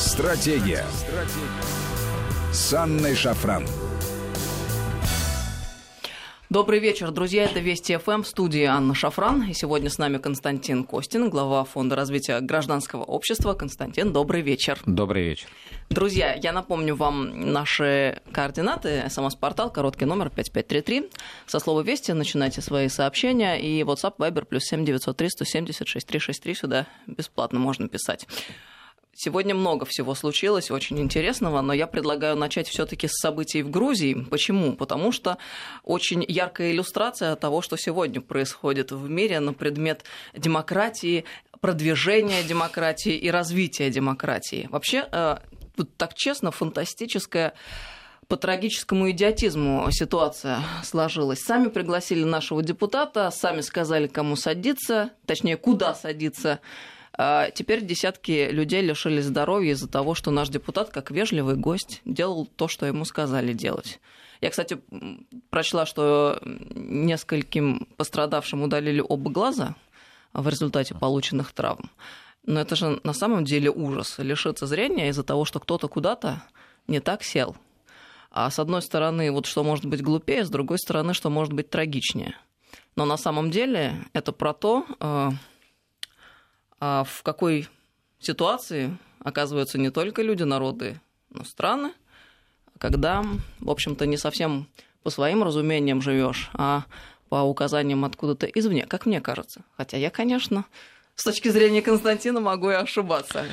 Стратегия. Стратегия. С Анной Шафран. Добрый вечер, друзья. Это Вести ФМ в студии Анна Шафран. И сегодня с нами Константин Костин, глава Фонда развития гражданского общества. Константин, добрый вечер. Добрый вечер. Друзья, я напомню вам наши координаты. СМС-портал, короткий номер 5533. Со слова «Вести» начинайте свои сообщения. И WhatsApp, Viber, плюс 7903 170 6363. Сюда бесплатно можно писать. Сегодня много всего случилось, очень интересного, но я предлагаю начать все-таки с событий в Грузии. Почему? Потому что очень яркая иллюстрация того, что сегодня происходит в мире на предмет демократии, продвижения демократии и развития демократии. Вообще, э, тут так честно, фантастическая по трагическому идиотизму ситуация сложилась. Сами пригласили нашего депутата, сами сказали, кому садиться, точнее, куда садиться теперь десятки людей лишились здоровья из-за того, что наш депутат, как вежливый гость, делал то, что ему сказали делать. Я, кстати, прочла, что нескольким пострадавшим удалили оба глаза в результате полученных травм. Но это же на самом деле ужас. Лишиться зрения из-за того, что кто-то куда-то не так сел. А с одной стороны, вот что может быть глупее, с другой стороны, что может быть трагичнее. Но на самом деле это про то, э, а в какой ситуации оказываются не только люди, народы, но страны, когда, в общем-то, не совсем по своим разумениям живешь, а по указаниям откуда-то извне, как мне кажется. Хотя я, конечно, с точки зрения Константина могу и ошибаться.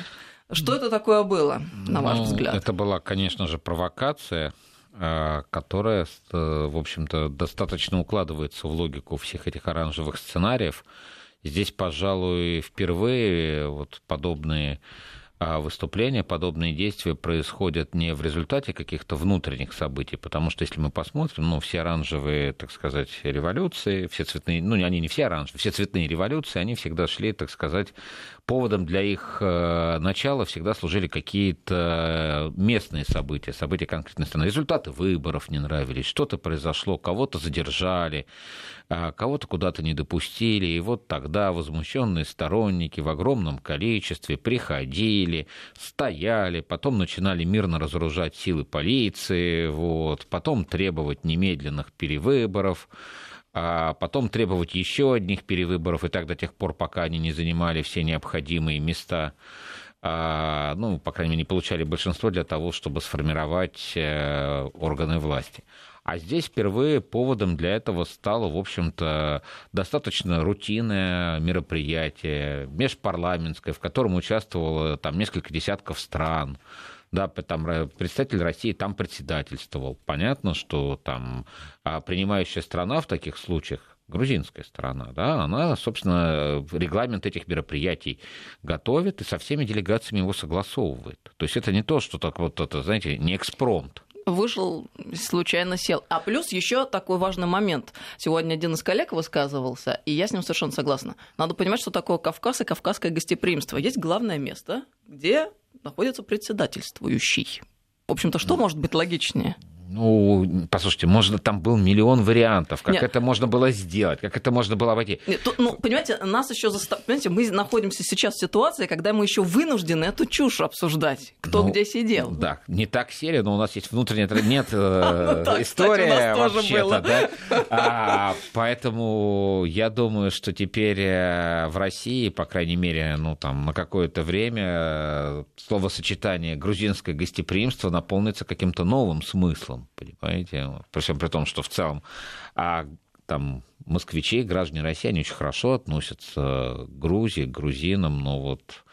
Что это такое было, на ваш ну, взгляд? Это была, конечно же, провокация, а, которая, в общем-то, достаточно укладывается в логику всех этих оранжевых сценариев. Здесь, пожалуй, впервые вот подобные а выступления, подобные действия происходят не в результате каких-то внутренних событий, потому что если мы посмотрим, ну, все оранжевые, так сказать, революции, все цветные, ну, они не все оранжевые, все цветные революции, они всегда шли, так сказать, поводом для их э, начала всегда служили какие-то местные события, события конкретной страны. Результаты выборов не нравились, что-то произошло, кого-то задержали, а кого-то куда-то не допустили, и вот тогда возмущенные сторонники в огромном количестве приходили, стояли, потом начинали мирно разоружать силы полиции, вот, потом требовать немедленных перевыборов, а потом требовать еще одних перевыборов, и так до тех пор, пока они не занимали все необходимые места а, ну, по крайней мере, не получали большинство для того, чтобы сформировать э, органы власти. А здесь впервые поводом для этого стало, в общем-то, достаточно рутинное мероприятие, межпарламентское, в котором участвовало там несколько десятков стран да, там представитель России там председательствовал. Понятно, что там а принимающая страна в таких случаях грузинская сторона, да, она, собственно, регламент этих мероприятий готовит и со всеми делегациями его согласовывает. То есть это не то, что так вот это, знаете, не экспромт вышел, случайно сел. А плюс еще такой важный момент. Сегодня один из коллег высказывался, и я с ним совершенно согласна. Надо понимать, что такое Кавказ и кавказское гостеприимство. Есть главное место, где находится председательствующий. В общем-то, что может быть логичнее? Ну, послушайте, можно там был миллион вариантов, как Нет. это можно было сделать, как это можно было войти. Нет, то, ну, понимаете, нас еще застав... понимаете, мы находимся сейчас в ситуации, когда мы еще вынуждены эту чушь обсуждать, кто ну, где сидел. Да, не так серия, но у нас есть внутренняя нет э, история вообще-то, да. А, поэтому я думаю, что теперь э, в России, по крайней мере, ну там на какое-то время э, словосочетание грузинское гостеприимство наполнится каким-то новым смыслом целом, понимаете? При всем при том, что в целом а, там москвичи, граждане России, они очень хорошо относятся к Грузии, к грузинам, но вот,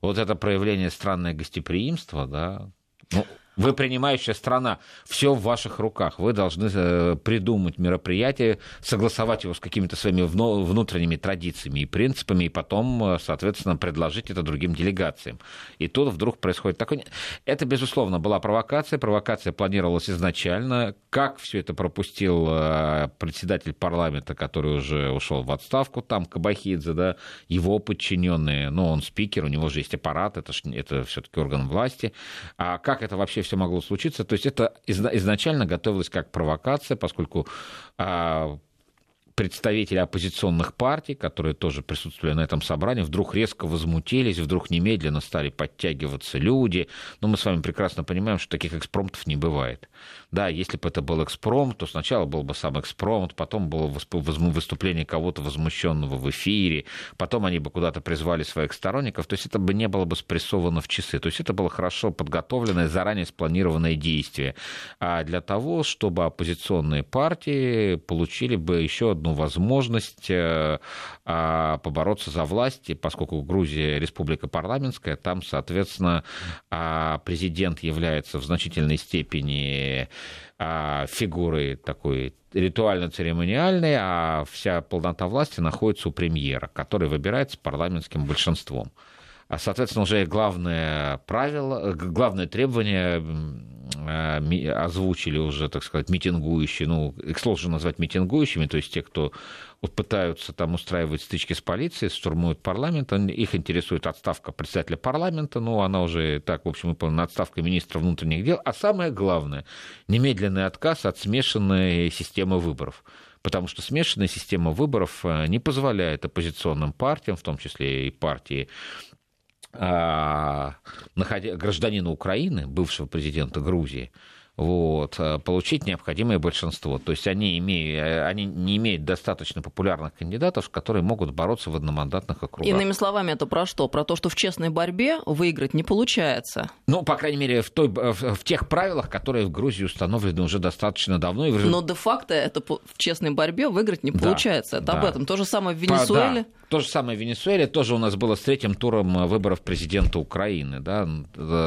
вот это проявление странное гостеприимство, да, ну, вы принимающая страна, все в ваших руках. Вы должны э, придумать мероприятие, согласовать его с какими-то своими внутренними традициями и принципами, и потом, э, соответственно, предложить это другим делегациям. И тут вдруг происходит такое... Это, безусловно, была провокация. Провокация планировалась изначально. Как все это пропустил э, председатель парламента, который уже ушел в отставку, там Кабахидзе, да, его подчиненные, ну, он спикер, у него же есть аппарат, это, это все-таки орган власти. А как это вообще все могло случиться. То есть это изначально готовилось как провокация, поскольку а, представители оппозиционных партий, которые тоже присутствовали на этом собрании, вдруг резко возмутились, вдруг немедленно стали подтягиваться люди. Но мы с вами прекрасно понимаем, что таких экспромтов не бывает. Да, если бы это был экспромт, то сначала был бы сам экспромт, потом было выступление кого-то возмущенного в эфире, потом они бы куда-то призвали своих сторонников. То есть это бы не было бы спрессовано в часы. То есть это было хорошо подготовленное, заранее спланированное действие. А для того, чтобы оппозиционные партии получили бы еще одну возможность э, а, побороться за власть, поскольку Грузия республика парламентская, там, соответственно, а, президент является в значительной степени а, фигурой такой ритуально-церемониальной, а вся полнота власти находится у премьера, который выбирается парламентским большинством. А, соответственно, уже главное правило, главное требование э, озвучили уже, так сказать, митингующие, ну, их сложно назвать митингующими, то есть те, кто пытаются там устраивать стычки с полицией, штурмуют парламент, их интересует отставка председателя парламента, ну, она уже так, в общем, выполнена, отставка министра внутренних дел, а самое главное, немедленный отказ от смешанной системы выборов. Потому что смешанная система выборов э, не позволяет оппозиционным партиям, в том числе и партии а, гражданина Украины, бывшего президента Грузии, вот, э, получить необходимое большинство. То есть они, имеют, э, они не имеют достаточно популярных кандидатов, которые могут бороться в одномандатных округах. Иными словами, это про что? Про то, что в честной борьбе выиграть не получается. Ну, по крайней мере, в, той, в, в тех правилах, которые в Грузии установлены уже достаточно давно. Но де-факто это в честной борьбе выиграть не получается. Да, это да. об этом. То же самое в Венесуэле. Да. То же самое в Венесуэле. Тоже у нас было с третьим туром выборов президента Украины. Да?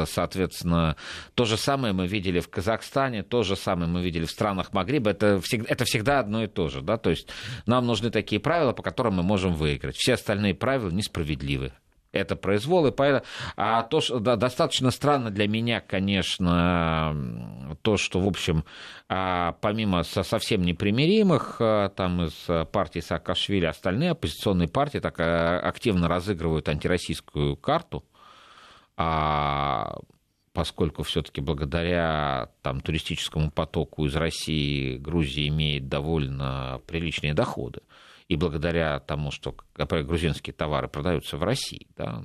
Соответственно, то же самое мы видели в Казахстане Казахстане, то же самое мы видели в странах Магриба, это всегда, это всегда одно и то же. Да? То есть нам нужны такие правила, по которым мы можем выиграть. Все остальные правила несправедливы это произвол, и поэтому... А то, что да, достаточно странно для меня, конечно, то, что, в общем, а, помимо совсем непримиримых а, там из партии Саакашвили, остальные оппозиционные партии так а, активно разыгрывают антироссийскую карту, а поскольку все-таки благодаря там, туристическому потоку из России Грузия имеет довольно приличные доходы, и благодаря тому, что грузинские товары продаются в России, да,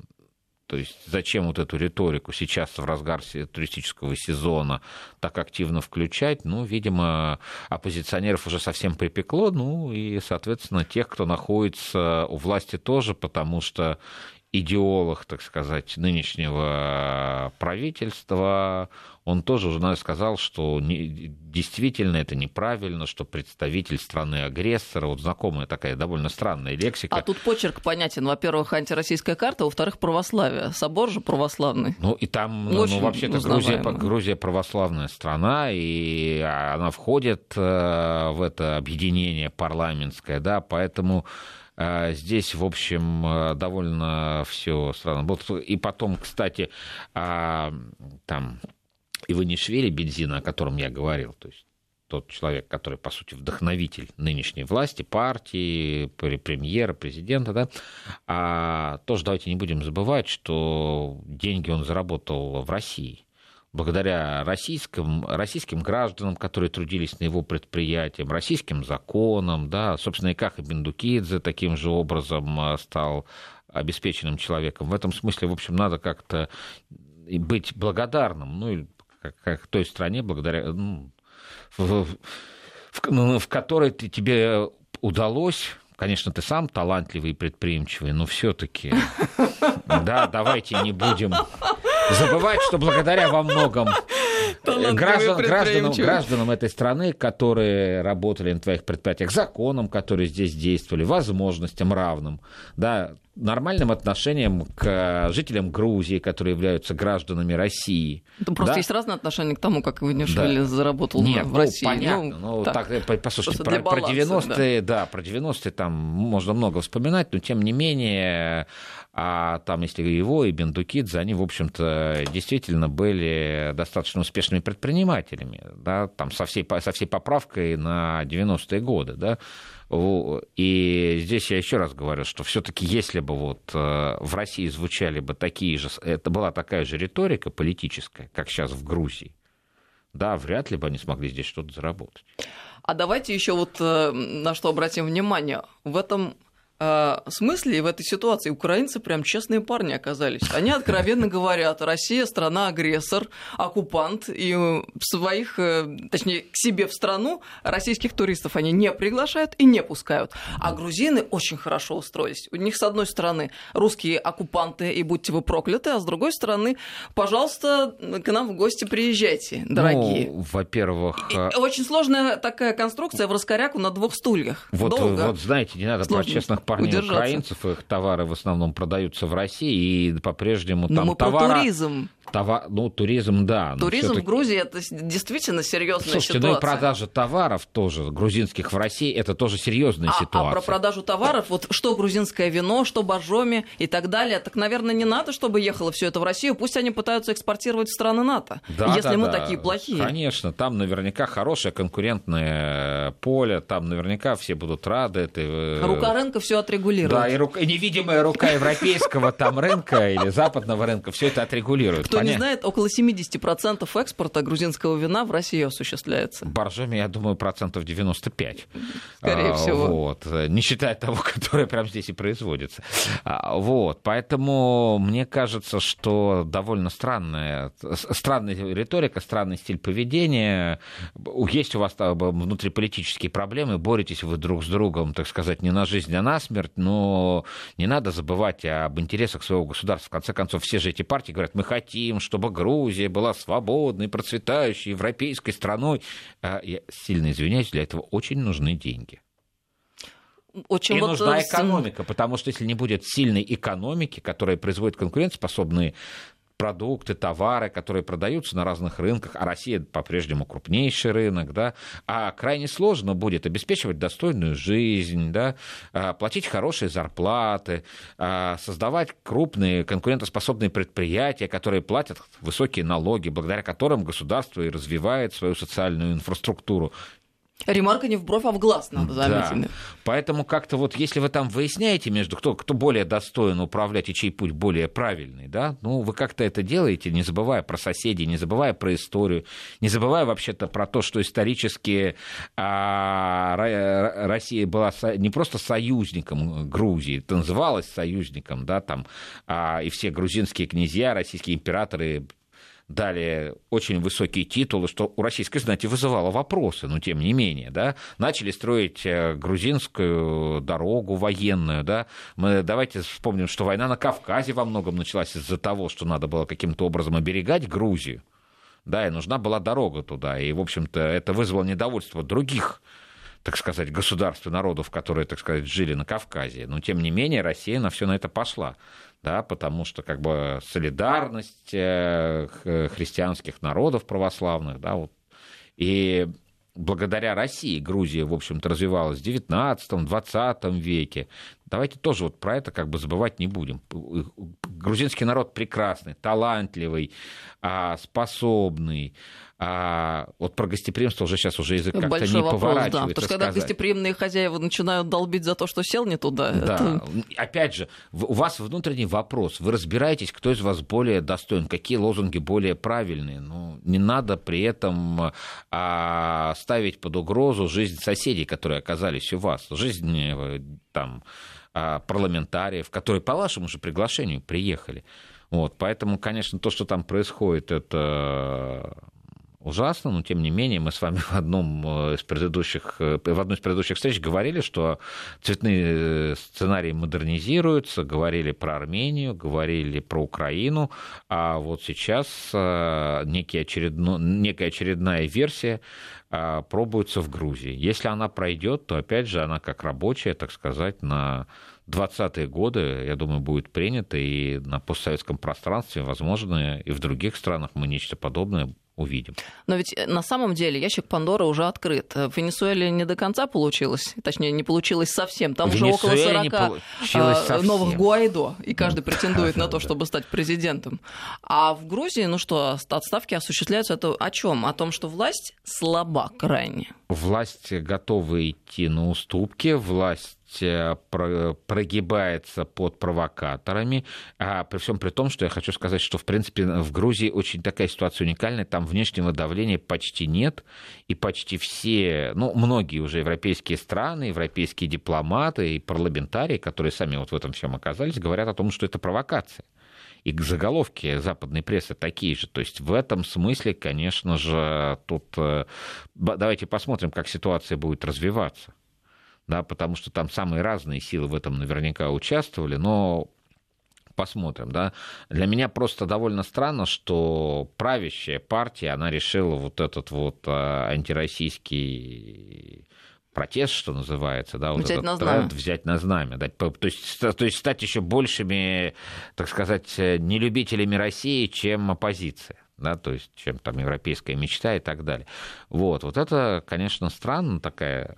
то есть зачем вот эту риторику сейчас в разгар туристического сезона так активно включать? Ну, видимо, оппозиционеров уже совсем припекло, ну и, соответственно, тех, кто находится у власти тоже, потому что идеолог, так сказать, нынешнего правительства, он тоже уже сказал, что не, действительно это неправильно, что представитель страны-агрессора, вот знакомая такая довольно странная лексика. А тут почерк понятен. Во-первых, антироссийская карта, во-вторых, православие. Собор же православный. Ну и там, ну, ну вообще-то Грузия, Грузия православная страна, и она входит э, в это объединение парламентское, да, поэтому здесь, в общем, э, довольно все странно. И потом, кстати, а, там Иванишвили бензина, о котором я говорил, то есть тот человек, который, по сути, вдохновитель нынешней власти, партии, премьера, президента, да, а тоже давайте не будем забывать, что деньги он заработал в России благодаря российским, российским гражданам, которые трудились на его предприятиях, российским законам, да, собственно, и Каха Бендукидзе таким же образом э, стал обеспеченным человеком. В этом смысле, в общем, надо как-то быть благодарным, ну, как, как той стране, благодаря, ну, в, в, ну, в которой ты, тебе удалось Конечно, ты сам талантливый и предприимчивый, но все-таки, да, давайте не будем забывать, что благодаря во многом граждан, гражданам, гражданам этой страны, которые работали на твоих предприятиях, законам, которые здесь действовали, возможностям равным, да, нормальным отношением к жителям Грузии, которые являются гражданами России. Это просто да? есть разное отношение к тому, как Иванишвили да. заработал Нет, в ну, России. Понятно. Ну, ну, так, так, послушайте, про, баланса, про 90-е, да. да, про 90-е там можно много вспоминать, но тем не менее а там, если его и Бендукидзе, они, в общем-то, действительно были достаточно успешными предпринимателями, да, там со всей, со всей поправкой на 90-е годы, да, и здесь я еще раз говорю, что все-таки если бы вот э, в России звучали бы такие же, это была такая же риторика политическая, как сейчас в Грузии, Да, вряд ли бы они смогли здесь что-то заработать. А давайте еще вот э, на что обратим внимание. В этом э, смысле в этой ситуации украинцы прям честные парни оказались. Они откровенно говорят, Россия страна-агрессор, оккупант, и в своих, э, точнее, к себе в страну российских туристов они не приглашают и не пускают. А грузины очень хорошо устроились. У них, с одной стороны, русские оккупанты, и будьте вы прокляты, а с другой стороны, пожалуйста, к нам в гости приезжайте, дорогие. Ну, во-первых... И очень сложная такая конструкция в раскоряку на двух стульях. Вот, Долго. вот знаете, не надо Сложно про честных парней удержаться. украинцев, их товары в основном продаются в России, и по-прежнему Но там мы товара... про туризм. товар- Ну, туризм, да. но Туризм в Грузии это действительно серьезная Слушайте, ситуация. ну и продажа товаров тоже, грузинских в России, это тоже серьезная а, ситуация. а про продажу товаров, вот что грузинское вино, что боржоми и так далее, так, наверное, не надо, чтобы ехало все это в Россию. Пусть они пытаются экспортировать в страны НАТО, Да, если да, мы да. такие плохие. Конечно, там наверняка хорошее конкурентное поле, там наверняка все будут рады. этой, э, Рука рынка все отрегулирует. Да, и, рука- и невидимая рука европейского там рынка или западного рынка все это отрегулирует. Кто не Понятно. знает, около 70% экспорта грузинского вина в Россию осуществляется. Боржоми, я думаю, процентов 95. Скорее А, всего. Вот, не считая того, которое прямо здесь и производится. А, Вот, поэтому мне кажется, что довольно странная, странная риторика, странный стиль поведения. Есть у вас там внутриполитические проблемы, боретесь вы друг с другом, так сказать, не на жизнь, а на смерть, но не надо забывать об интересах своего государства. В конце концов, все же эти партии говорят, мы хотим, чтобы Грузия была свободной, процветающей, европейской страной. А Я сильно извиняюсь, для этого очень нужны деньги. Очень И вот, нужна э, экономика, потому что если не будет сильной экономики, которая производит конкурентоспособные продукты, товары, которые продаются на разных рынках, а Россия по-прежнему крупнейший рынок, да, а крайне сложно будет обеспечивать достойную жизнь, да, а, платить хорошие зарплаты, а, создавать крупные конкурентоспособные предприятия, которые платят высокие налоги, благодаря которым государство и развивает свою социальную инфраструктуру. Ремарка не в бровь, а в глаз, надо заметить. Да. Поэтому как-то вот, если вы там выясняете между кто, кто более достоин управлять и чей путь более правильный, да, ну, вы как-то это делаете, не забывая про соседей, не забывая про историю, не забывая вообще-то про то, что исторически а, Ро- Россия была не просто союзником Грузии, это называлось союзником, да, там, а, и все грузинские князья, российские императоры дали очень высокие титулы, что у российской знати вызывало вопросы, но тем не менее, да, начали строить э, грузинскую дорогу военную, да, мы давайте вспомним, что война на Кавказе во многом началась из-за того, что надо было каким-то образом оберегать Грузию, да, и нужна была дорога туда, и, в общем-то, это вызвало недовольство других так сказать, государств и народов, которые, так сказать, жили на Кавказе. Но, тем не менее, Россия на все на это пошла, да, потому что, как бы, солидарность э, христианских народов православных, да, вот, и благодаря России Грузия, в общем-то, развивалась в XIX-XX веке. Давайте тоже вот про это как бы забывать не будем. Грузинский народ прекрасный, талантливый, способный. А вот про гостеприимство уже сейчас уже язык как-то не вопрос, да. поворачивается Потому что когда сказать. гостеприимные хозяева начинают долбить за то, что сел не туда, Да, это... опять же, у вас внутренний вопрос. Вы разбираетесь, кто из вас более достоин, какие лозунги более правильные. Ну, не надо при этом а, ставить под угрозу жизнь соседей, которые оказались у вас, жизнь э, там а, парламентариев, которые по вашему же приглашению приехали. Вот, поэтому, конечно, то, что там происходит, это ужасно, но тем не менее мы с вами в одном э, из предыдущих, э, в одной из предыдущих встреч говорили, что цветные э, сценарии модернизируются, говорили про Армению, говорили про Украину, а вот сейчас некий очередно, некая очередная версия пробуется в Грузии. Если она пройдет, то опять же она как рабочая, так сказать, на 20-е годы, я думаю, будет принята, и на постсоветском пространстве, возможно, и в других странах мы нечто подобное увидим. Но ведь э, на самом деле ящик Пандоры уже открыт. В Венесуэле не до конца получилось, точнее, не получилось совсем. Там уже около Венесуэле 40 не получилось э, новых Гуайдо, и каждый претендует на то, чтобы стать президентом. А в Грузии, ну что, отставки осуществляются. Это о чем? О том, что власть слаба крайне. Власть готова идти на уступки, власть есть э, прогибается под провокаторами, а при всем при том, что я хочу сказать, что, в принципе, в Грузии очень такая ситуация уникальная, там внешнего давления почти нет, и почти все, ну, многие уже европейские страны, европейские дипломаты и парламентарии, которые сами вот в этом всем оказались, говорят о том, что это провокация и заголовки западной прессы такие же. То есть в этом смысле, конечно же, тут э, давайте посмотрим, как ситуация будет развиваться. Да, потому что там самые разные силы в этом наверняка участвовали, но посмотрим, да. Для меня просто довольно странно, что правящая партия, она решила вот этот вот э, антироссийский протест, что называется, да, вот взять этот на знамя. тренд взять на знамя, да, то, есть, то есть стать еще большими, так сказать, нелюбителями России, чем оппозиция да, то есть чем там европейская мечта и так далее. Вот, вот это, конечно, странно такая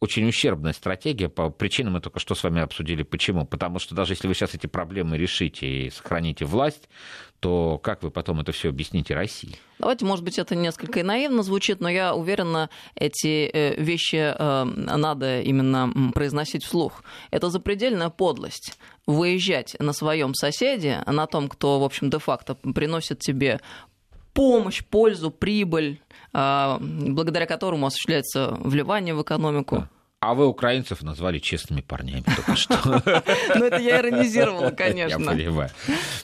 очень ущербная стратегия. По причинам мы только что с вами обсудили. Почему? Потому что даже если вы сейчас эти проблемы решите и сохраните власть, то как вы потом это все объясните России? Давайте, может быть, это несколько и наивно звучит, но я уверена, эти э, вещи э, надо именно произносить вслух. Это запредельная подлость. Выезжать на своем соседе, на том, кто, в общем, де-факто приносит тебе помощь, пользу, прибыль, а, благодаря которому осуществляется вливание в экономику. Да. А вы украинцев назвали честными парнями только что. Ну, это я иронизировала, конечно. Я понимаю.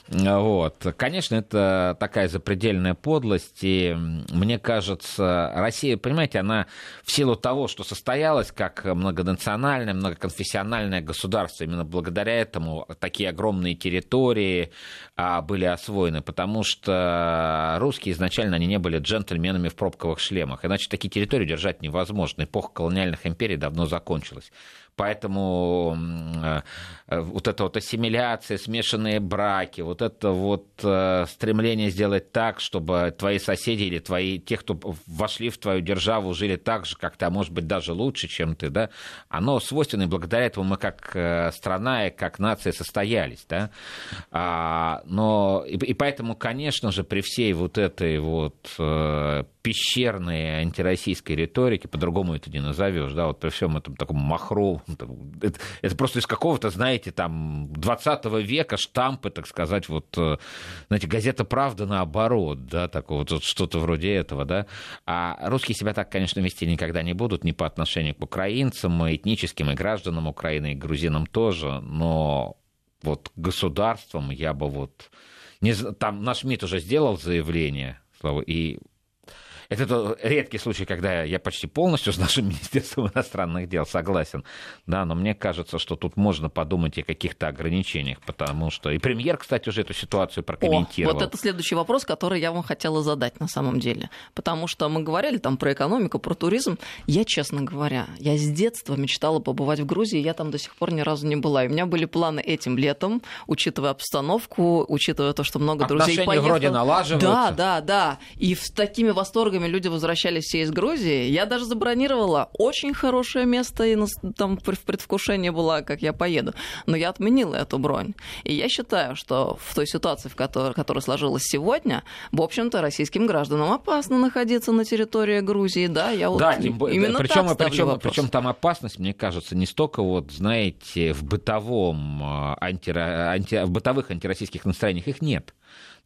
Вот. Конечно, это такая запредельная подлость, и мне кажется, Россия, понимаете, она в силу того, что состоялась как многонациональное, многоконфессиональное государство, именно благодаря этому такие огромные территории были освоены, потому что русские изначально они не были джентльменами в пробковых шлемах, иначе такие территории держать невозможно. Эпоха колониальных империй давно закончилась. Поэтому э, э, вот эта вот ассимиляция, смешанные браки, вот это вот э, стремление сделать так, чтобы твои соседи или твои, те, кто вошли в твою державу, жили так же, как ты, а может быть даже лучше, чем ты, да, оно свойственно, и благодаря этому мы как страна и как нация состоялись, да. А, но и, и поэтому, конечно же, при всей вот этой вот пещерной антироссийской риторике, по-другому это не назовешь, да, вот при всем этом таком махровом это, это просто из какого-то, знаете, там, 20 века штампы, так сказать, вот, э, знаете, газета «Правда» наоборот, да, такого вот что-то вроде этого, да. А русские себя так, конечно, вести никогда не будут, ни по отношению к украинцам, и этническим, и гражданам Украины, и грузинам тоже, но вот государством я бы вот... Не, там наш МИД уже сделал заявление, и это редкий случай, когда я почти полностью с нашим Министерством иностранных дел согласен, да, но мне кажется, что тут можно подумать о каких-то ограничениях, потому что и премьер, кстати, уже эту ситуацию прокомментировал. О, вот это следующий вопрос, который я вам хотела задать на самом деле, потому что мы говорили там про экономику, про туризм. Я, честно говоря, я с детства мечтала побывать в Грузии, я там до сих пор ни разу не была. И у меня были планы этим летом, учитывая обстановку, учитывая то, что много Отношения друзей поехало. вроде налаживаются. Да, да, да. И с такими восторгами итогами люди возвращались все из Грузии. Я даже забронировала очень хорошее место, и там в предвкушении была, как я поеду. Но я отменила эту бронь. И я считаю, что в той ситуации, в которой, которая сложилась сегодня, в общем-то, российским гражданам опасно находиться на территории Грузии. Да, я да, вот тем, именно причем, так причем, причем там опасность, мне кажется, не столько вот, знаете, в бытовом а, анти, анти, в бытовых антироссийских настроениях их нет.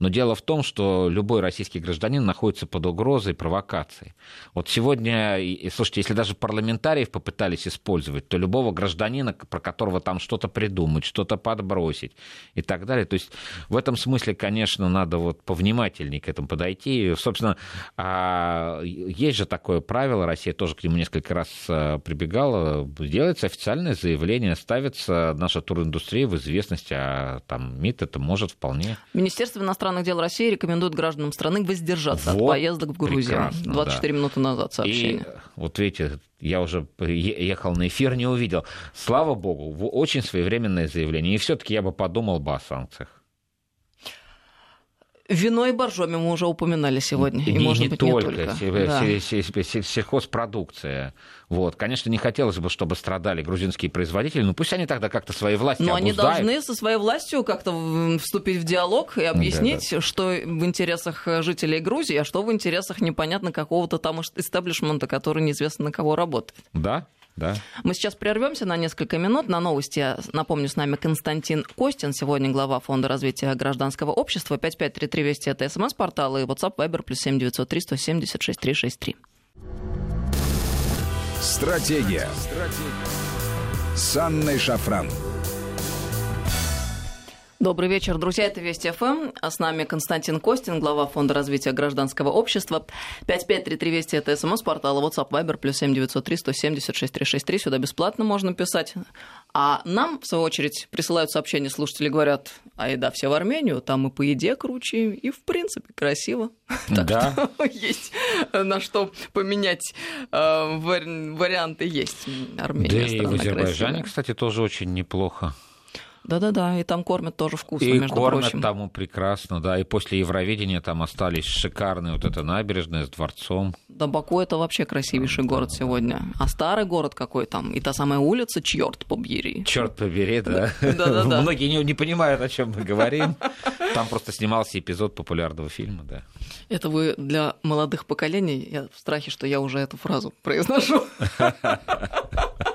Но дело в том, что любой российский гражданин находится под угрозой провокации. Вот сегодня, слушайте, если даже парламентариев попытались использовать, то любого гражданина, про которого там что-то придумать, что-то подбросить и так далее. То есть в этом смысле, конечно, надо вот повнимательнее к этому подойти. Собственно, а, есть же такое правило, Россия тоже к нему несколько раз а, прибегала, делается официальное заявление, ставится наша туриндустрия в известность, а там МИД это может вполне. Министерство иностранных иностранных дел России рекомендует гражданам страны воздержаться вот, от поездок в Грузию. 24 да. минуты назад сообщение. И, вот видите, я уже ехал на эфир, не увидел. Слава богу, очень своевременное заявление. И все-таки я бы подумал бы о санкциях. Вино и боржоми мы уже упоминали сегодня. И, и может не быть, только, не только. Да. сельхозпродукция. Вот. Конечно, не хотелось бы, чтобы страдали грузинские производители, но пусть они тогда как-то свои власти Но обуздают. они должны со своей властью как-то вступить в диалог и объяснить, да, да. что в интересах жителей Грузии, а что в интересах непонятно какого-то там истеблишмента, который неизвестно на кого работает. Да, Да? Мы сейчас прервемся на несколько минут. На новости, напомню, с нами Константин Костин, сегодня глава Фонда развития гражданского общества. 5533 Вести это смс-портал и WhatsApp Viber плюс 7903 176 363. Стратегия. Стратегия. С Анной Шафран. Добрый вечер, друзья. Это Вести ФМ. А с нами Константин Костин, глава Фонда развития гражданского общества. 5533 Вести это смс портала WhatsApp Viber плюс 7903 176 363. Сюда бесплатно можно писать. А нам, в свою очередь, присылают сообщения слушатели, говорят, а еда все в Армению, там и по еде круче, и в принципе красиво. Да. Так что есть на что поменять э, варианты есть. Армения да и в Азербайджане, кстати, тоже очень неплохо. Да-да-да, и там кормят тоже вкусно, и между кормят прочим. там прекрасно, да, и после Евровидения там остались шикарные вот эта набережная с дворцом. Да, Баку это вообще красивейший город сегодня. А старый город какой там? И та самая улица, черт побери. Черт побери, да. Да-да-да. Многие не, не понимают, о чем мы говорим. Там просто снимался эпизод популярного фильма, да. Это вы для молодых поколений, я в страхе, что я уже эту фразу произношу.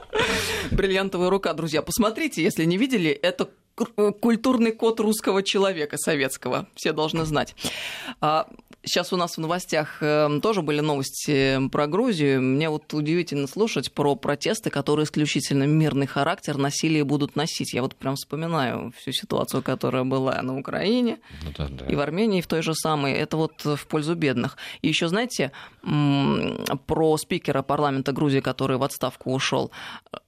Бриллиантовая рука, друзья. Посмотрите, если не видели, это культурный код русского человека советского. Все должны знать. Сейчас у нас в новостях эм, тоже были новости про Грузию. Мне вот удивительно слушать про протесты, которые исключительно мирный характер насилие будут носить. Я вот прям вспоминаю всю ситуацию, которая была на Украине ну, да, да. и в Армении в той же самой. Это вот в пользу бедных. И еще, знаете, про спикера парламента Грузии, который в отставку ушел,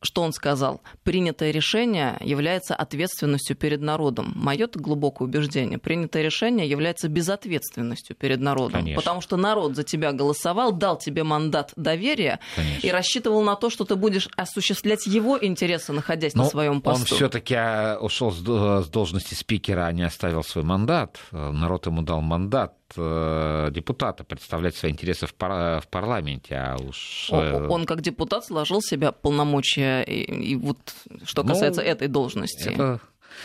что он сказал? Принятое решение является ответственностью перед народом. Мое глубокое убеждение. Принятое решение является безответственностью перед народом народом. Конечно. Потому что народ за тебя голосовал, дал тебе мандат доверия Конечно. и рассчитывал на то, что ты будешь осуществлять его интересы, находясь Но на своем посту. Он все-таки а, ушел с должности спикера, а не оставил свой мандат. Народ ему дал мандат э, депутата представлять свои интересы в, пар- в парламенте, а уж... Э, он как депутат сложил себя полномочия, и, и вот что ну, касается ну, этой должности. Это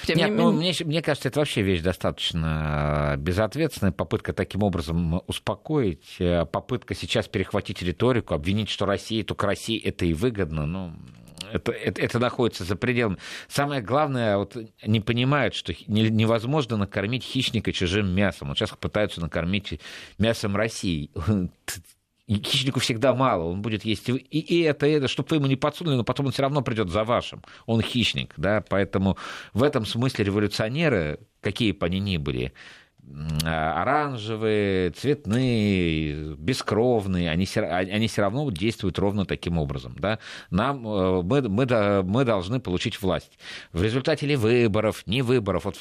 тем Нет, не ну, мне, мне кажется, это вообще вещь достаточно безответственная. Попытка таким образом успокоить, э, попытка сейчас перехватить риторику, обвинить, что Россия, только России это и выгодно. Ну, это, это, это находится за пределами. Самое главное, вот не понимают, что невозможно накормить хищника чужим мясом. Вот сейчас пытаются накормить мясом России хищнику всегда мало, он будет есть и, это, и это, чтобы вы ему не подсунули, но потом он все равно придет за вашим. Он хищник, да, поэтому в этом смысле революционеры, какие бы они ни были, оранжевые, цветные, бескровные, они, они все равно действуют ровно таким образом. Да? Нам, э, мы, мы, мы должны получить власть. В результате ли выборов, не выборов, вот,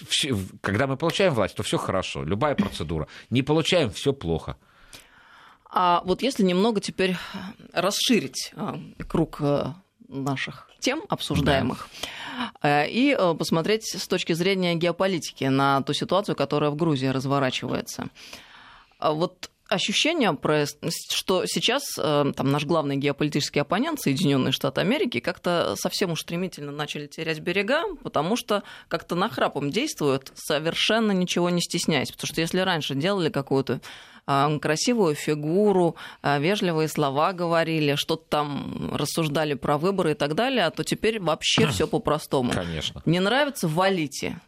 когда мы получаем власть, то все хорошо, любая процедура. Не получаем, все плохо. А вот если немного теперь расширить а, круг э, наших тем обсуждаемых да. Э, и э, посмотреть с точки зрения геополитики на ту ситуацию, которая в Грузии разворачивается. А вот ощущение, что сейчас там, наш главный геополитический оппонент, Соединенные Штаты Америки, как-то совсем уж стремительно начали терять берега, потому что как-то нахрапом действуют, совершенно ничего не стесняясь. Потому что если раньше делали какую-то красивую фигуру, а, вежливые слова говорили, что-то там рассуждали про выборы и так далее, а то теперь вообще все по-простому. Конечно. Не нравится, валите.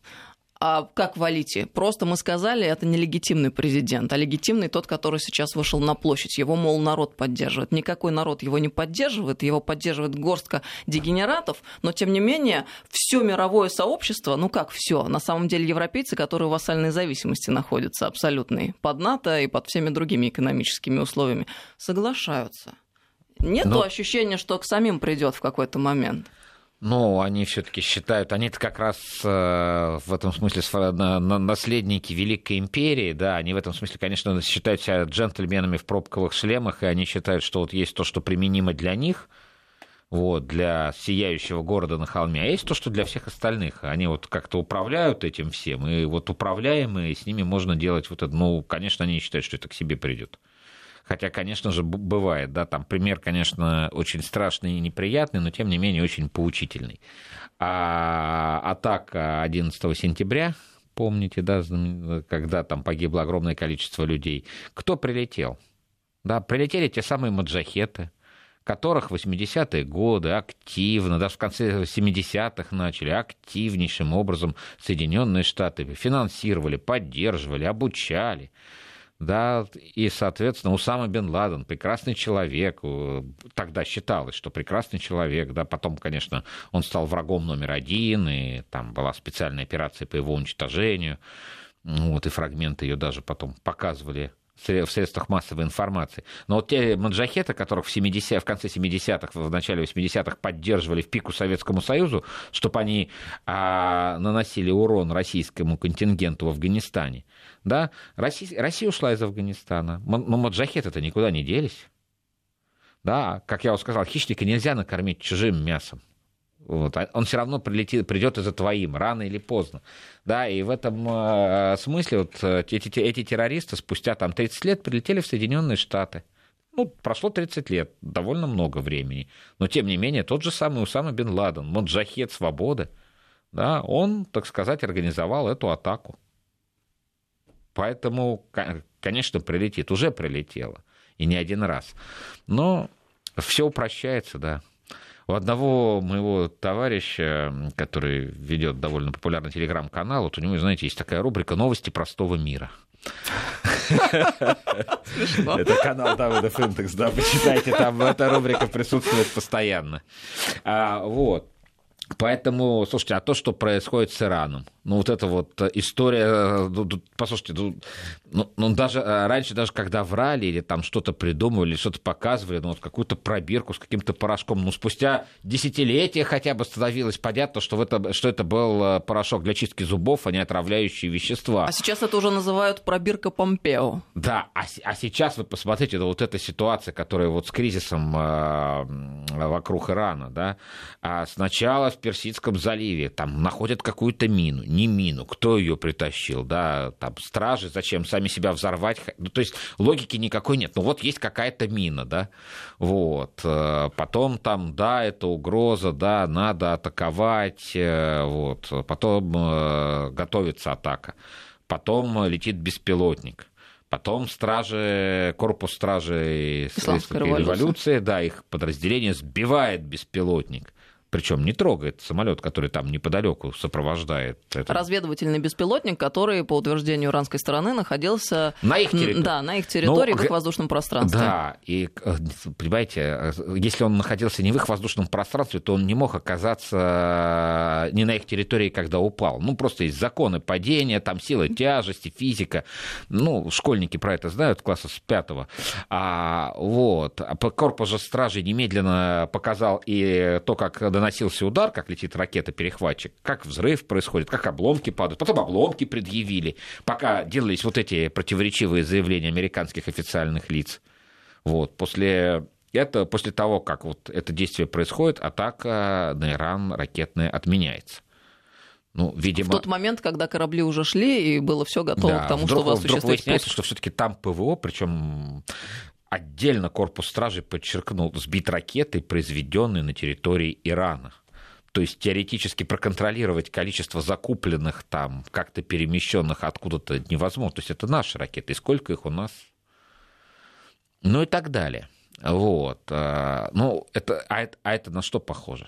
А как валите? Просто мы сказали, это нелегитимный президент, а легитимный тот, который сейчас вышел на площадь. Его, мол, народ поддерживает. Никакой народ его не поддерживает, его поддерживает горстка дегенератов, но тем не менее все мировое сообщество, ну как все, на самом деле европейцы, которые в вассальной зависимости находятся абсолютной под НАТО и под всеми другими экономическими условиями, соглашаются. Нет но... ощущения, что к самим придет в какой-то момент. Ну, они все-таки считают, они-то как раз э, в этом смысле наследники Великой империи, да, они в этом смысле, конечно, считают себя джентльменами в пробковых шлемах, и они считают, что вот есть то, что применимо для них, вот, для сияющего города на холме, а есть то, что для всех остальных. Они вот как-то управляют этим всем, и вот управляемые, с ними можно делать вот это, ну, конечно, они считают, что это к себе придет. Хотя, конечно же, бывает, да, там пример, конечно, очень страшный и неприятный, но тем не менее очень поучительный. А атака 11 сентября, помните, да, когда там погибло огромное количество людей, кто прилетел? Да, прилетели те самые маджахеты, которых в 80-е годы активно, даже в конце 70-х начали активнейшим образом Соединенные Штаты финансировали, поддерживали, обучали да, и, соответственно, Усама бен Ладен, прекрасный человек, тогда считалось, что прекрасный человек, да, потом, конечно, он стал врагом номер один, и там была специальная операция по его уничтожению, вот, и фрагменты ее даже потом показывали в средствах массовой информации. Но вот те маджахеты, которых в, 70, в конце 70-х, в начале 80-х поддерживали в пику Советскому Союзу, чтобы они а, наносили урон российскому контингенту в Афганистане, да, Россия, Россия ушла из Афганистана, но маджахеты-то никуда не делись. Да, как я уже сказал, хищника нельзя накормить чужим мясом. Вот. А он все равно прилетит, придет и за твоим, рано или поздно. Да, и в этом э, смысле вот э, эти, эти террористы спустя там, 30 лет прилетели в Соединенные Штаты. Ну, прошло 30 лет, довольно много времени. Но, тем не менее, тот же самый Усама бен Ладен, Моджахед Свободы, да, он, так сказать, организовал эту атаку. Поэтому, конечно, прилетит, уже прилетело, и не один раз. Но все упрощается, да. У одного моего товарища, который ведет довольно популярный телеграм-канал, вот у него, знаете, есть такая рубрика «Новости простого мира». Это канал Давыда Финтекс, да, почитайте, там эта рубрика присутствует постоянно. А, вот. Поэтому, слушайте, а то, что происходит с Ираном, ну вот эта вот история, ну, послушайте, ну, ну, даже э, раньше, даже когда врали или там что-то придумывали, что-то показывали, ну вот какую-то пробирку с каким-то порошком, ну спустя десятилетия хотя бы становилось понятно, что, в это, что это был э, порошок для чистки зубов, а не отравляющие вещества. А сейчас это уже называют пробирка Помпео. Да, а, а сейчас вы посмотрите, вот эта ситуация, которая вот с кризисом э, вокруг Ирана, да, а сначала в Персидском заливе, там находят какую-то мину, не мину, кто ее притащил, да, там стражи, зачем сами себя взорвать, ну, то есть логики никакой нет, ну вот есть какая-то мина, да, вот, э, потом там, да, это угроза, да, надо атаковать, э, вот, потом э, готовится атака, потом летит беспилотник, Потом стражи, корпус стражей Исламской революции. революции, да, их подразделение сбивает беспилотник причем не трогает самолет, который там неподалеку сопровождает. Это. Разведывательный беспилотник, который, по утверждению иранской стороны, находился на их территории, да, на их территории Но, в их воздушном пространстве. Да, и, э, понимаете, э, если он находился не в их воздушном пространстве, то он не мог оказаться не на их территории, когда упал. Ну, просто есть законы падения, там сила тяжести, физика. Ну, школьники про это знают, класса с пятого. А, вот. А корпус же стражи немедленно показал и то, как наносился удар, как летит ракета-перехватчик, как взрыв происходит, как обломки падают. Потом обломки предъявили, пока делались вот эти противоречивые заявления американских официальных лиц. Вот. После это, после того, как вот это действие происходит, атака на Иран ракетная отменяется. Ну, видимо... В тот момент, когда корабли уже шли, и было все готово да, к тому, вдруг, чтобы осуществить вдруг выясняется, что все-таки там ПВО, причем Отдельно корпус стражи подчеркнул, сбит ракетой, произведенной на территории Ирана. То есть теоретически проконтролировать количество закупленных там, как-то перемещенных откуда-то невозможно. То есть это наши ракеты, и сколько их у нас? Ну и так далее. Вот. А, ну, это, а, это, а это на что похоже?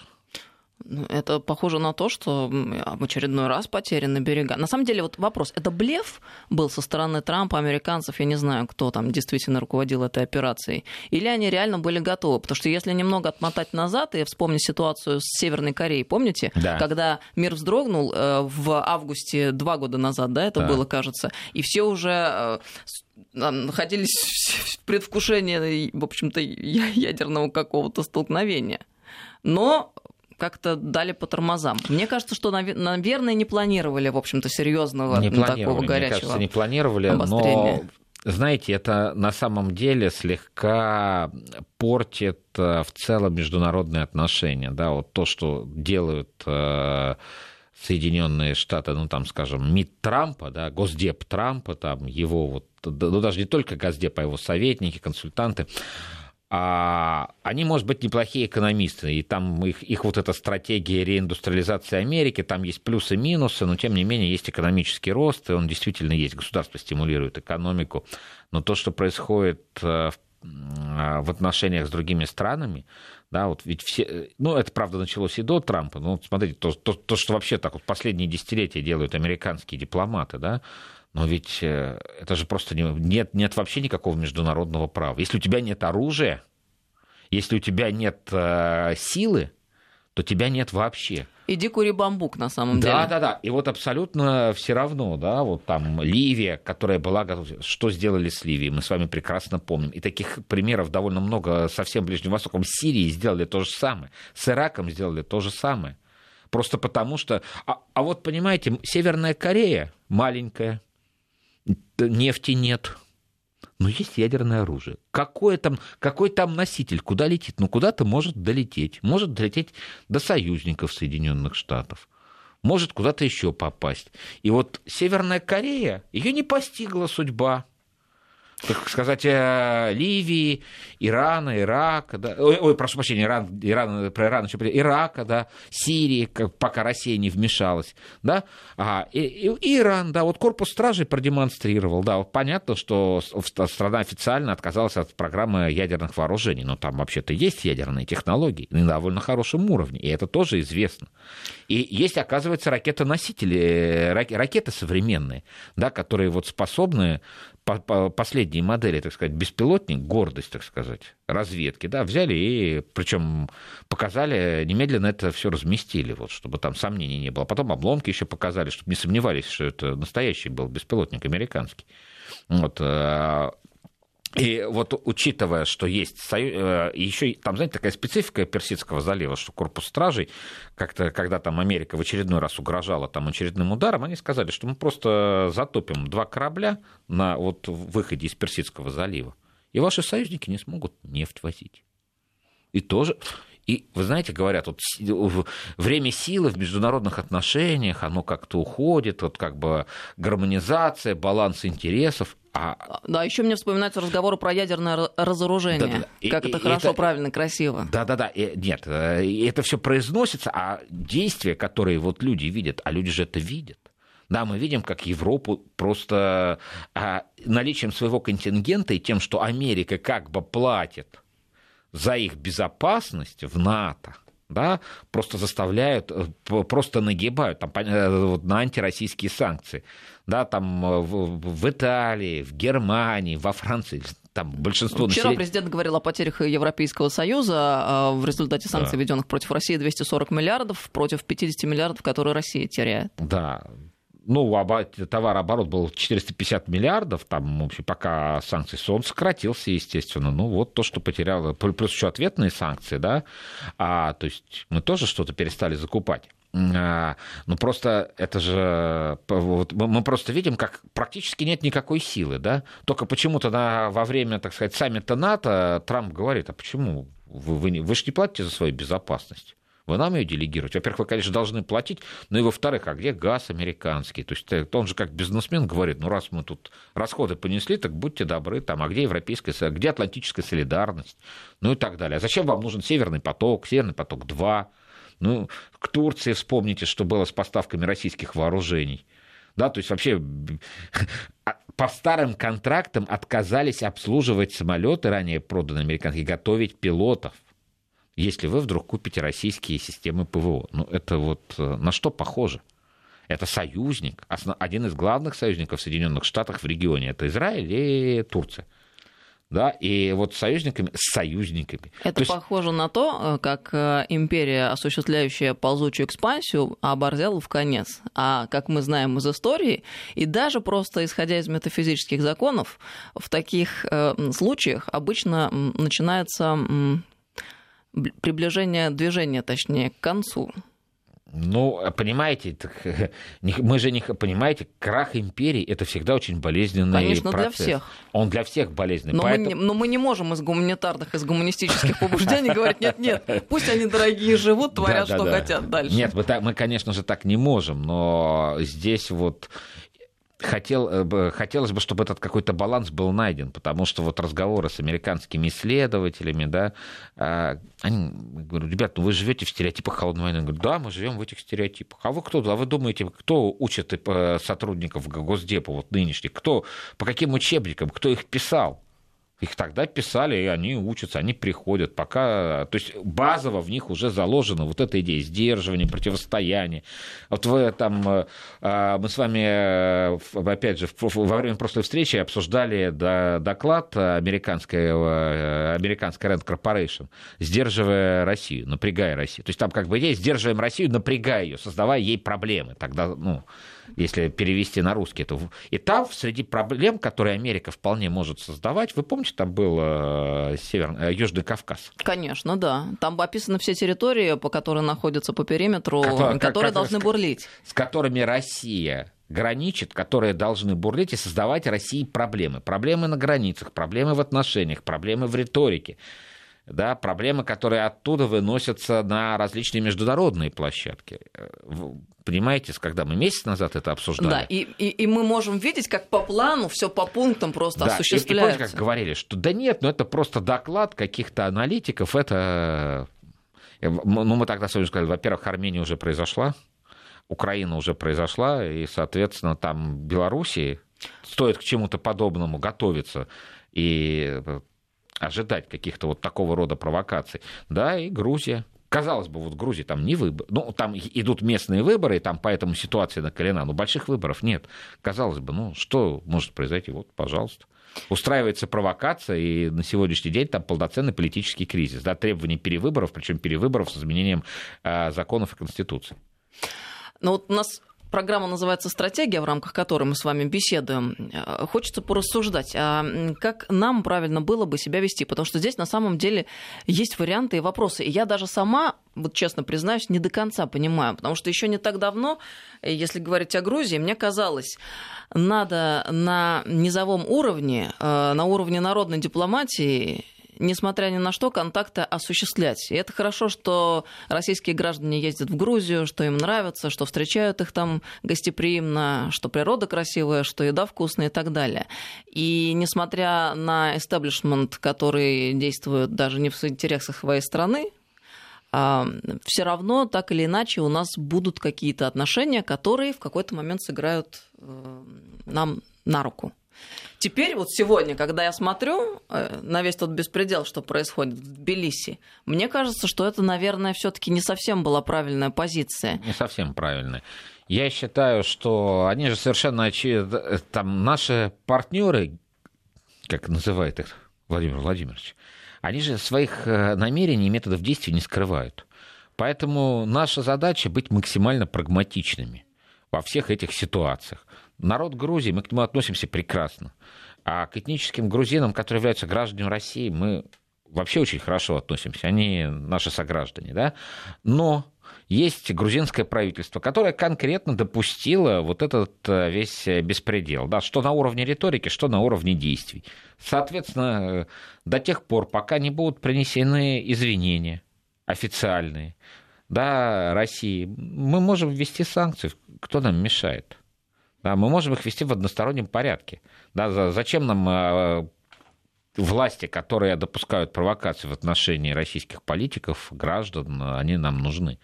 Ну, это похоже на то, что в очередной раз потеряны берега. На самом деле, вот вопрос, это блеф был со стороны Трампа, американцев, я не знаю, кто там действительно руководил этой операцией, или они реально были готовы? Потому что если немного отмотать назад и вспомнить ситуацию с Северной Кореей, помните, да. когда мир вздрогнул э, в августе два года назад, да, это да. было, кажется, и все уже э, находились в предвкушении, в общем-то, ядерного какого-то столкновения. Но как-то дали по тормозам. Мне кажется, что, наверное, не планировали, в общем-то, серьезного не такого горячего. Мне кажется, не планировали, но знаете, это на самом деле слегка портит э, в целом международные отношения. Да, вот то, что делают э, Соединенные Штаты, ну там, скажем, МИД Трампа, да, Госдеп Трампа, там его вот, ну даже не только Госдеп, а его советники, консультанты, а они, может быть, неплохие экономисты, и там их, их вот эта стратегия реиндустриализации Америки, там есть плюсы и минусы, но тем не менее есть экономический рост, и он действительно есть, государство стимулирует экономику, но то, что происходит э, в отношениях с другими странами, да, вот ведь все, ну, это, правда, началось и до Трампа, но смотрите, то, то, то что вообще так вот последние десятилетия делают американские дипломаты, да, но ведь э, это же просто не, нет, нет вообще никакого международного права. Если у тебя нет оружия, если у тебя нет э, силы, то тебя нет вообще. Иди кури бамбук, на самом да, деле. Да, да, да. И вот абсолютно все равно, да, вот там Ливия, которая была готова... Что сделали с Ливией, мы с вами прекрасно помним. И таких примеров довольно много со всем Ближним Востоком. С Сирией сделали то же самое. С Ираком сделали то же самое. Просто потому что... А, а вот, понимаете, Северная Корея маленькая, нефти нет, но есть ядерное оружие. Какое там, какой там носитель, куда летит? Ну, куда-то может долететь. Может долететь до союзников Соединенных Штатов. Может куда-то еще попасть. И вот Северная Корея, ее не постигла судьба так сказать, э, Ливии, Ирана, Ирака, да, ой, ой, прошу прощения, Иран, Иран, про Иран еще Ирака, да, Сирии, пока Россия не вмешалась, да, а, и, и Иран, да, вот корпус стражей продемонстрировал, да, понятно, что страна официально отказалась от программы ядерных вооружений, но там вообще-то есть ядерные технологии на довольно хорошем уровне, и это тоже известно. И есть, оказывается, ракетоносители, ракеты современные, да, которые вот способны последние модели, так сказать, беспилотник, гордость, так сказать, разведки, да, взяли и, причем показали, немедленно это все разместили, вот, чтобы там сомнений не было. Потом обломки еще показали, чтобы не сомневались, что это настоящий был беспилотник американский. Вот, э, и вот учитывая, что есть э, еще там, знаете, такая специфика Персидского залива, что корпус стражей, как-то, когда там Америка в очередной раз угрожала там очередным ударом, они сказали, что мы просто затопим два корабля на вот выходе из Персидского залива, и ваши союзники не смогут нефть возить. И тоже, и, вы знаете, говорят, вот время силы в международных отношениях, оно как-то уходит, вот как бы гармонизация, баланс интересов. А... Да, еще мне вспоминаются разговоры про ядерное разоружение. Да, да, да. Как и, это и, хорошо, это... правильно, красиво. Да, да, да. Нет, э, это все произносится, а действия, которые вот люди видят, а люди же это видят. Да, мы видим, как Европу просто а, наличием своего контингента и тем, что Америка как бы платит за их безопасность в НАТО, да, просто заставляют, э, просто нагибают там, э, на антироссийские санкции. Да, там э, в, в Италии, в Германии, во Франции, там большинство Вчера населения... президент говорил о потерях Европейского Союза а в результате санкций, да. введенных против России, 240 миллиардов против 50 миллиардов, которые Россия теряет. Да, ну, товарооборот был 450 миллиардов, там, в общем, пока санкции, он сократился, естественно. Ну, вот то, что потеряло, плюс еще ответные санкции, да, а, то есть мы тоже что-то перестали закупать. А, ну, просто это же... Вот, мы просто видим, как практически нет никакой силы, да? Только почему-то на, во время, так сказать, саммита НАТО Трамп говорит, а почему вы, вы, вы же не платите за свою безопасность? Вы нам ее делегируете. Во-первых, вы, конечно, должны платить, но и во-вторых, а где газ американский? То есть э, он же как бизнесмен говорит, ну раз мы тут расходы понесли, так будьте добры, там, а где европейская, где атлантическая солидарность? Ну и так далее. А зачем вам нужен Северный поток, Северный поток-2? Ну, к Турции вспомните, что было с поставками российских вооружений. Да, то есть вообще а, по старым контрактам отказались обслуживать самолеты, ранее проданные американские, готовить пилотов если вы вдруг купите российские системы ПВО. Ну, это вот э, на что похоже? Это союзник, один из главных союзников Соединенных Штатов в регионе. Это Израиль и Турция. Да, и вот союзниками, с союзниками. Это то похоже есть... на то, э, как э, империя, осуществляющая ползучую экспансию, оборзела в конец. А как мы знаем из истории, и даже просто исходя из метафизических законов, в таких э, случаях обычно начинается приближение движения, точнее, к концу. Ну, понимаете, так, мы же не понимаете, крах империи это всегда очень болезненный Конечно, процесс. для всех. Он для всех болезненный. Но, поэтому... мы, не, но мы не можем из гуманитарных, из гуманистических побуждений говорить, нет, нет, пусть они дорогие живут, творят, что хотят дальше. Нет, мы, мы, конечно же, так не можем, но здесь вот хотел, э, хотелось бы, чтобы этот какой-то баланс был найден, потому что вот разговоры с американскими исследователями, да, а, они говорят, ребят, ну вы живете в стереотипах холодной войны. Говорят, да, мы живем в этих стереотипах. А вы кто? А вы думаете, кто учит э, сотрудников Госдепа вот нынешних? Кто? По каким учебникам? Кто их писал? Их тогда писали, и они учатся, они приходят, пока... То есть базово в них уже заложена вот эта идея сдерживания, противостояния. Вот вы там... Э, а, мы с вами, э, опять же, во время прошлой встречи обсуждали доклад американского, э, американской Rand Corporation, сдерживая Россию, напрягая Россию. То есть там как бы идея, сдерживаем Россию, напрягая ее, создавая ей проблемы. Тогда, ну, если перевести на русский. То... И там, среди проблем, которые Америка вполне может создавать, вы помните, там был э, Север... Э, Южный Кавказ? Конечно, да. Там описаны все территории, по которым находятся по периметру, как, которые как, должны бурлить. С которыми Россия граничит, которые должны бурлить и создавать России проблемы. Проблемы на границах, проблемы в отношениях, проблемы в риторике да, проблемы, которые оттуда выносятся на различные международные площадки. Понимаете, когда мы месяц назад это обсуждали. Да, и, и, и мы можем видеть, как по плану все по пунктам просто да, осуществляется. И, и помните, как говорили, что да нет, ну это просто доклад каких-то аналитиков, это... Ну, мы тогда сегодня сказали, во-первых, Армения уже произошла, Украина уже произошла, и, соответственно, там Белоруссии стоит к чему-то подобному готовиться и ожидать каких-то вот такого рода провокаций. Да, и Грузия. Казалось бы, вот в Грузии там не выборы, ну, там идут местные выборы, и там поэтому ситуация накалена, но больших выборов нет. Казалось бы, ну, что может произойти? Вот, пожалуйста. Устраивается провокация, и на сегодняшний день там полноценный политический кризис, да, требования перевыборов, причем перевыборов с изменением э, законов и конституции. Ну вот у нас программа называется «Стратегия», в рамках которой мы с вами беседуем. Э, хочется порассуждать, а как нам правильно было бы себя вести, потому что здесь на самом деле есть варианты и вопросы. И я даже сама, вот честно признаюсь, не до конца понимаю, потому что еще не так давно, э, если говорить о Грузии, мне казалось, надо на низовом уровне, э, на уровне народной дипломатии несмотря ни на что, контакты осуществлять. И это хорошо, что российские граждане ездят в Грузию, что им нравится, что встречают их там гостеприимно, что природа красивая, что еда вкусная и так далее. И несмотря на эстаблишмент, который действует даже не в интересах своей страны, а, все равно так или иначе у нас будут какие-то отношения, которые в какой-то момент сыграют э, нам на руку. Теперь вот сегодня, когда я смотрю э, на весь тот беспредел, что происходит в Тбилиси, мне кажется, что это, наверное, все-таки не совсем была правильная позиция. Не совсем правильная. Я считаю, что они же совершенно очевидно, э, там наши партнеры, как называет их Владимир Владимирович, они же своих э, намерений и методов действий не скрывают. Поэтому наша задача быть максимально прагматичными во всех этих ситуациях. Народ Грузии, мы к нему относимся прекрасно. А к этническим грузинам, которые являются гражданами России, мы вообще очень хорошо относимся. Они наши сограждане, да? Но есть грузинское правительство, которое конкретно допустило вот этот э, весь беспредел, да, что на уровне риторики, что на уровне действий. Соответственно, э, до тех пор, пока не будут принесены извинения официальные, да, России, мы можем ввести санкции, кто нам мешает? Да, мы можем их вести в одностороннем порядке. Да, зачем нам а, власти, которые допускают провокации в отношении российских политиков, граждан, они нам нужны.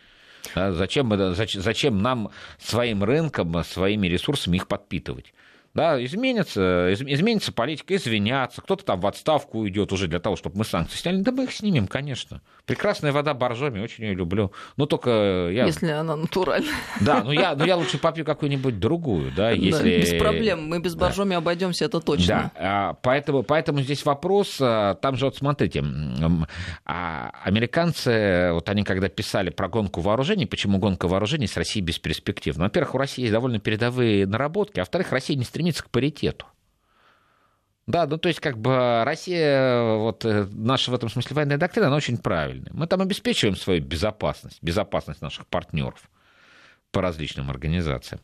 Да, зачем, зачем нам своим рынком, своими ресурсами их подпитывать? да, изменится, изменится политика, извиняться, кто-то там в отставку уйдет уже для того, чтобы мы санкции сняли. Да мы их снимем, конечно. Прекрасная вода боржоми, очень ее люблю. Но только я... Если она натуральная. Да, но я, но я лучше попью какую-нибудь другую, да, если... Да, без проблем, мы без боржоми да. обойдемся, это точно. Да, а, поэтому, поэтому здесь вопрос, а, там же вот смотрите, а американцы, вот они когда писали про гонку вооружений, почему гонка вооружений с Россией бесперспективна? Во-первых, у России есть довольно передовые наработки, а во-вторых, Россия не стремится к паритету. Да, ну то есть как бы Россия, вот э, наша в этом смысле военная доктрина, она очень правильная. Мы там обеспечиваем свою безопасность, безопасность наших партнеров по различным организациям.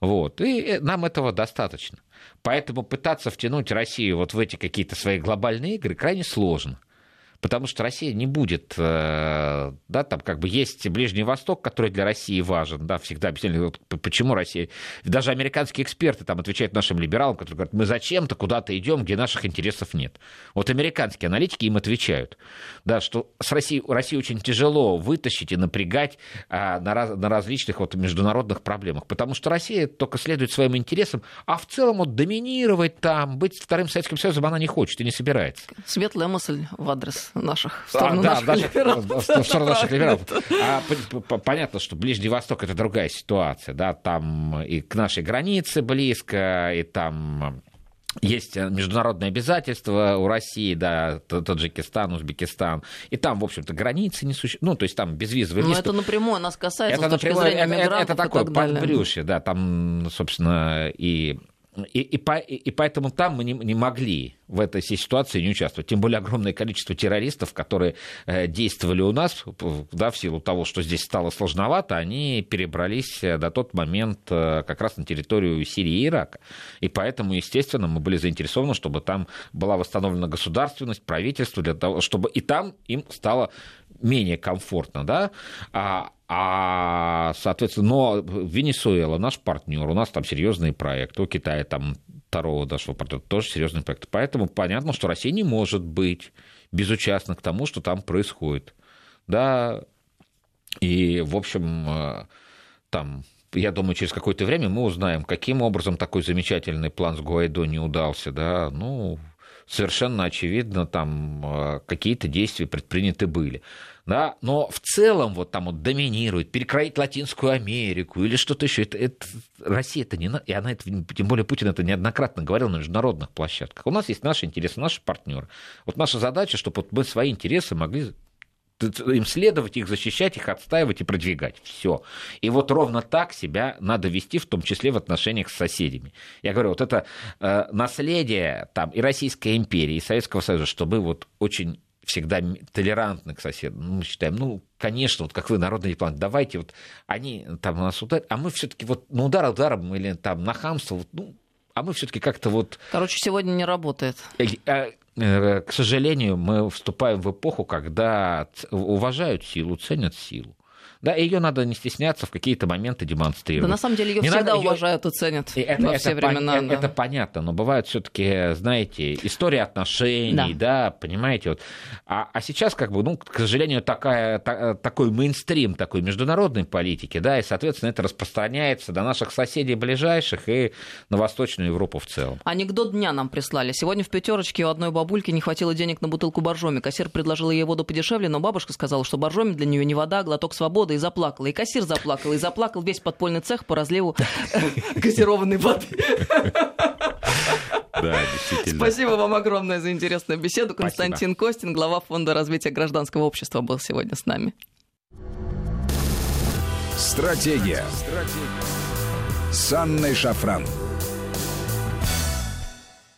Вот. И э, нам этого достаточно. Поэтому пытаться втянуть Россию вот в эти какие-то свои глобальные игры крайне сложно. Потому что Россия не будет, э, да, там как бы есть Ближний Восток, который для России важен, да, всегда объясняли, почему Россия, даже американские эксперты там отвечают нашим либералам, которые говорят, мы зачем-то куда-то идем, где наших интересов нет. Вот американские аналитики им отвечают, да, что с Россией, России очень тяжело вытащить и напрягать а, на, раз, на различных вот международных проблемах, потому что Россия только следует своим интересам, а в целом вот доминировать там, быть вторым Советским Союзом она не хочет и не собирается. Светлая мысль в адрес наших, в сторону а, да, наших даже, либералов. В сторону наших либералов. А, понятно, что Ближний Восток это другая ситуация, да, там и к нашей границе близко, и там есть международные обязательства у России, да, Таджикистан, Узбекистан, и там, в общем-то, границы не существуют, ну, то есть там безвизовый Но это напрямую нас касается это с точки напрямую, зрения это, мигрантов это такое так подбрюшье, да, там, собственно, и и, и, по, и, и поэтому там мы не, не могли в этой ситуации не участвовать. Тем более огромное количество террористов, которые э, действовали у нас, да, в силу того, что здесь стало сложновато, они перебрались э, до тот момент э, как раз на территорию Сирии и Ирака. И поэтому, естественно, мы были заинтересованы, чтобы там была восстановлена государственность, правительство, для того, чтобы и там им стало менее комфортно, да, а, а, соответственно, но Венесуэла наш партнер, у нас там серьезные проекты, у Китая там второго нашего партнера тоже серьезные проекты. Поэтому понятно, что Россия не может быть безучастна к тому, что там происходит. Да, и, в общем, э, там я думаю, через какое-то время мы узнаем, каким образом такой замечательный план с Гуайдо не удался, да, ну, совершенно очевидно, там э, какие-то действия предприняты были да, но в целом вот там вот доминирует, перекроить Латинскую Америку или что-то еще. Это, это, Россия это не и она это, тем более Путин это неоднократно говорил на международных площадках. У нас есть наши интересы, наши партнеры. Вот наша задача, чтобы вот мы свои интересы могли им следовать, их защищать, их отстаивать и продвигать. Все. И вот ровно так себя надо вести, в том числе в отношениях с соседями. Я говорю, вот это э, наследие там, и Российской империи, и Советского Союза, чтобы вот очень всегда толерантны к соседу. Ну, мы считаем, ну, конечно, вот как вы, народный дипломат, давайте вот они там нас ударят, а мы все таки вот на удар ударом или там на хамство, вот, ну, а мы все таки как-то вот... Короче, сегодня не работает. Э, к сожалению, мы вступаем в эпоху, когда уважают силу, ценят силу. Да, ее надо не стесняться в какие-то моменты демонстрировать. Да, на самом деле ее не всегда надо, уважают и ценят и это, во все это времена. Пон... Да. Это понятно, но бывают все-таки, знаете, история отношений, да, да понимаете, вот. А, а сейчас, как бы, ну, к сожалению, такая, та, такой мейнстрим такой международной политики, да, и, соответственно, это распространяется до наших соседей ближайших и на Восточную Европу в целом. Анекдот дня нам прислали. Сегодня в пятерочке у одной бабульки не хватило денег на бутылку боржоми. Кассир предложил ей воду подешевле, но бабушка сказала, что боржоми для нее не вода, а глоток свободы и заплакала. И кассир заплакал, и заплакал весь подпольный цех по разливу газированной воды. Да, действительно. Спасибо вам огромное за интересную беседу. Константин Спасибо. Костин, глава Фонда развития гражданского общества, был сегодня с нами. Стратегия. Стратегия. С Анной Шафран.